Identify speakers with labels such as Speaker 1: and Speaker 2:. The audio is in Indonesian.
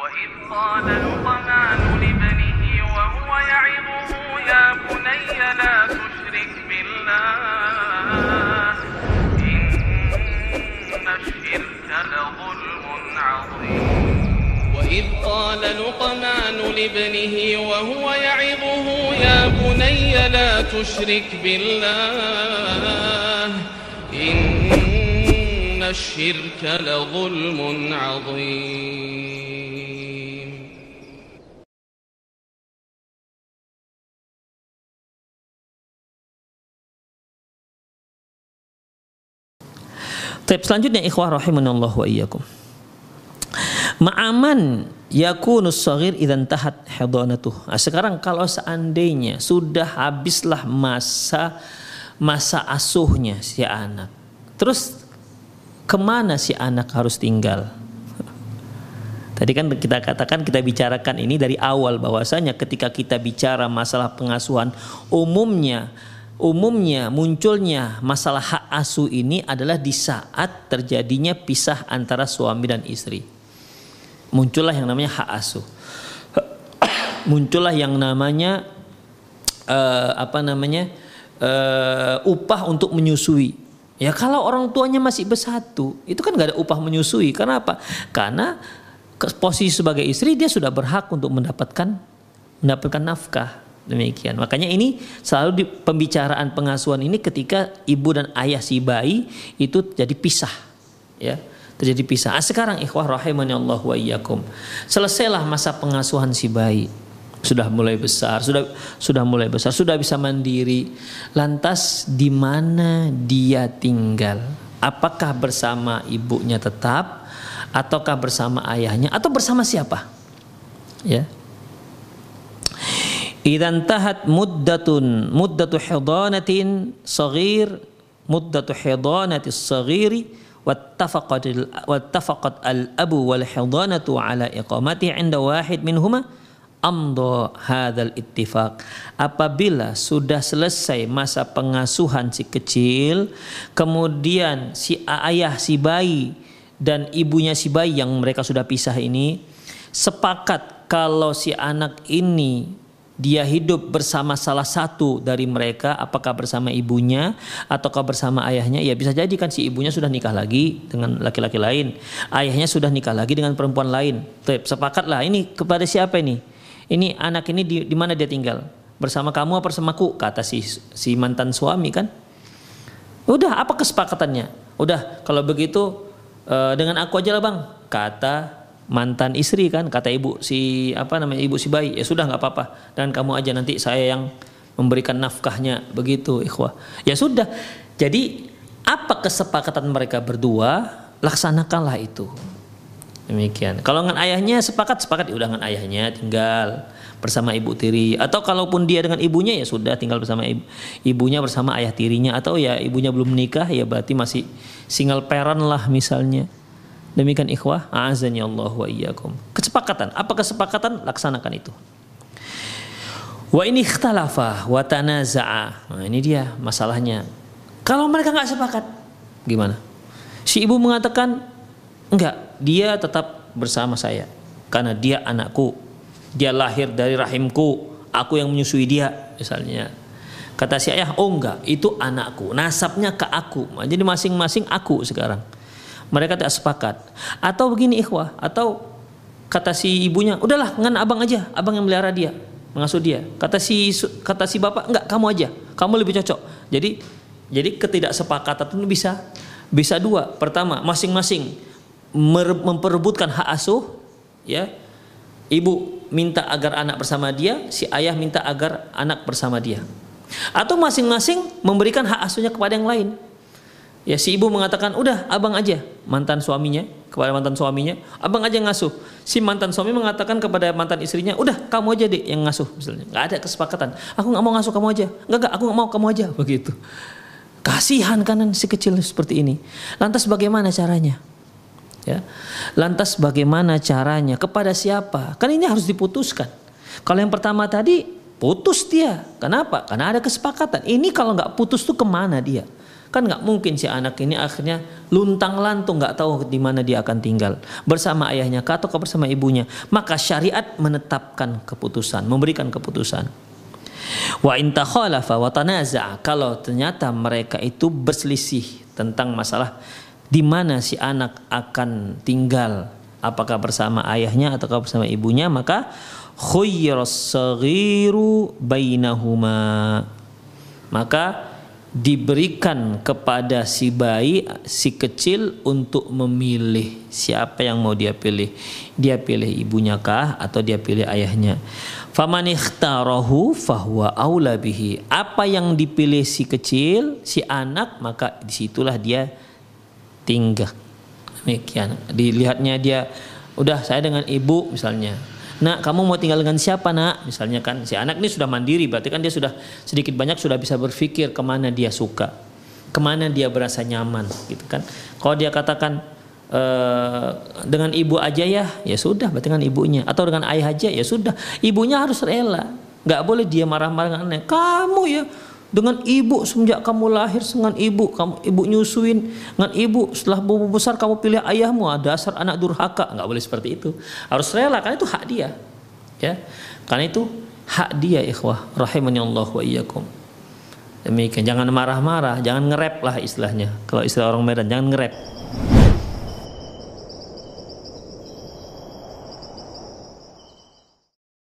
Speaker 1: وإذ قال لقمان لابنه وهو يعظه يا بني لا تشرك بالله إن الشرك لظلم عظيم. وإذ قال لقمان لابنه وهو يعظه يا بني لا تشرك بالله إن الشرك لظلم عظيم.
Speaker 2: Tapi selanjutnya ikhwah rahimanallah wa iyyakum. Ma'aman yakunus saghir idan tahat hidanatuh. Nah, sekarang kalau seandainya sudah habislah masa masa asuhnya si anak. Terus ke mana si anak harus tinggal? Tadi kan kita katakan kita bicarakan ini dari awal bahwasanya ketika kita bicara masalah pengasuhan umumnya umumnya munculnya masalah hak asuh ini adalah di saat terjadinya pisah antara suami dan istri. Muncullah yang namanya hak asuh. Muncullah yang namanya uh, apa namanya uh, upah untuk menyusui. Ya kalau orang tuanya masih bersatu, itu kan gak ada upah menyusui. Karena apa? Karena posisi sebagai istri dia sudah berhak untuk mendapatkan mendapatkan nafkah demikian. Makanya ini selalu di pembicaraan pengasuhan ini ketika ibu dan ayah si bayi itu jadi pisah ya. Terjadi pisah. Ah, sekarang ikhwah rahimani Allah wa iyyakum. Selesailah masa pengasuhan si bayi. Sudah mulai besar sudah sudah mulai besar sudah bisa mandiri. Lantas di mana dia tinggal? Apakah bersama ibunya tetap ataukah bersama ayahnya atau bersama siapa? Ya. Idan tahat muddatun muddatu hidanatin saghir muddatu hidanati saghiri wattafaqat wattafaqat al abu wal hidanatu ala iqamati 'inda wahid minhuma amdo hadzal ittifaq. Apabila sudah selesai masa pengasuhan si kecil kemudian si ayah si bayi dan ibunya si bayi yang mereka sudah pisah ini sepakat kalau si anak ini dia hidup bersama salah satu dari mereka. Apakah bersama ibunya ataukah bersama ayahnya? Ya bisa jadi kan si ibunya sudah nikah lagi dengan laki-laki lain. Ayahnya sudah nikah lagi dengan perempuan lain. Sepakatlah. Ini kepada siapa ini? Ini anak ini di, di mana dia tinggal? Bersama kamu apa bersamaku kata si si mantan suami kan. Udah apa kesepakatannya? Udah kalau begitu e, dengan aku aja lah bang. Kata mantan istri kan kata ibu si apa namanya ibu si bayi ya sudah nggak apa-apa. Dan kamu aja nanti saya yang memberikan nafkahnya begitu ikhwah. Ya sudah. Jadi apa kesepakatan mereka berdua? Laksanakanlah itu. Demikian. Kalau dengan ayahnya sepakat sepakat. Ya udah dengan ayahnya tinggal bersama ibu tiri. Atau kalaupun dia dengan ibunya ya sudah tinggal bersama ibu, ibunya bersama ayah tirinya. Atau ya ibunya belum menikah ya berarti masih single parent lah misalnya Demikian ikhwah, azani Allah wa iyyakum. Kesepakatan, apa kesepakatan? Laksanakan itu. Wa ini ikhtalafa wa tanaza'a. Nah, ini dia masalahnya. Kalau mereka nggak sepakat, gimana? Si ibu mengatakan, enggak, dia tetap bersama saya karena dia anakku. Dia lahir dari rahimku, aku yang menyusui dia misalnya. Kata si ayah, oh enggak, itu anakku, nasabnya ke aku. Jadi masing-masing aku sekarang mereka tidak sepakat. Atau begini ikhwah atau kata si ibunya udahlah ngan abang aja abang yang melihara dia mengasuh dia. Kata si kata si bapak enggak kamu aja kamu lebih cocok. Jadi jadi ketidaksepakatan itu bisa bisa dua. Pertama masing-masing memperebutkan hak asuh ya. Ibu minta agar anak bersama dia si ayah minta agar anak bersama dia. Atau masing-masing memberikan hak asuhnya kepada yang lain Ya si ibu mengatakan, udah abang aja mantan suaminya kepada mantan suaminya, abang aja ngasuh. Si mantan suami mengatakan kepada mantan istrinya, udah kamu aja deh yang ngasuh misalnya. Gak ada kesepakatan. Aku nggak mau ngasuh kamu aja. Enggak enggak, aku nggak mau kamu aja begitu. Kasihan kanan si kecil seperti ini. Lantas bagaimana caranya? Ya. Lantas bagaimana caranya? Kepada siapa? Kan ini harus diputuskan. Kalau yang pertama tadi putus dia. Kenapa? Karena ada kesepakatan. Ini kalau nggak putus tuh ke mana dia? Kan nggak mungkin si anak ini akhirnya luntang lantung nggak tahu di mana dia akan tinggal bersama ayahnya atau bersama ibunya. Maka syariat menetapkan keputusan, memberikan keputusan. Wa khalafa wa kalau ternyata mereka itu berselisih tentang masalah di mana si anak akan tinggal apakah bersama ayahnya atau bersama ibunya maka khuyyiras saghiru bainahuma maka diberikan kepada si bayi si kecil untuk memilih siapa yang mau dia pilih. Dia pilih ibunya kah atau dia pilih ayahnya? Faman ikhtarahu fahuwa aula bihi. Apa yang dipilih si kecil si anak maka di situlah dia tinggal demikian. Dilihatnya dia udah saya dengan ibu misalnya Nak, kamu mau tinggal dengan siapa nak? Misalnya kan si anak ini sudah mandiri, berarti kan dia sudah sedikit banyak sudah bisa berpikir ke mana dia suka, ke mana dia berasa nyaman, gitu kan? Kalau dia katakan e, dengan ibu aja ya, ya sudah, berarti dengan ibunya. Atau dengan ayah aja, ya sudah. Ibunya harus rela, nggak boleh dia marah-marah Kamu ya dengan ibu semenjak kamu lahir dengan ibu kamu ibu nyusuin dengan ibu setelah bobo besar kamu pilih ayahmu ah, dasar anak durhaka. Nggak boleh seperti itu. Harus rela karena itu hak dia ya. Karena itu hak dia ikhwah rahimani Allah wa iyyakum. Demikian. Jangan marah-marah jangan ngerep lah istilahnya. Kalau istilah orang Medan jangan ngerep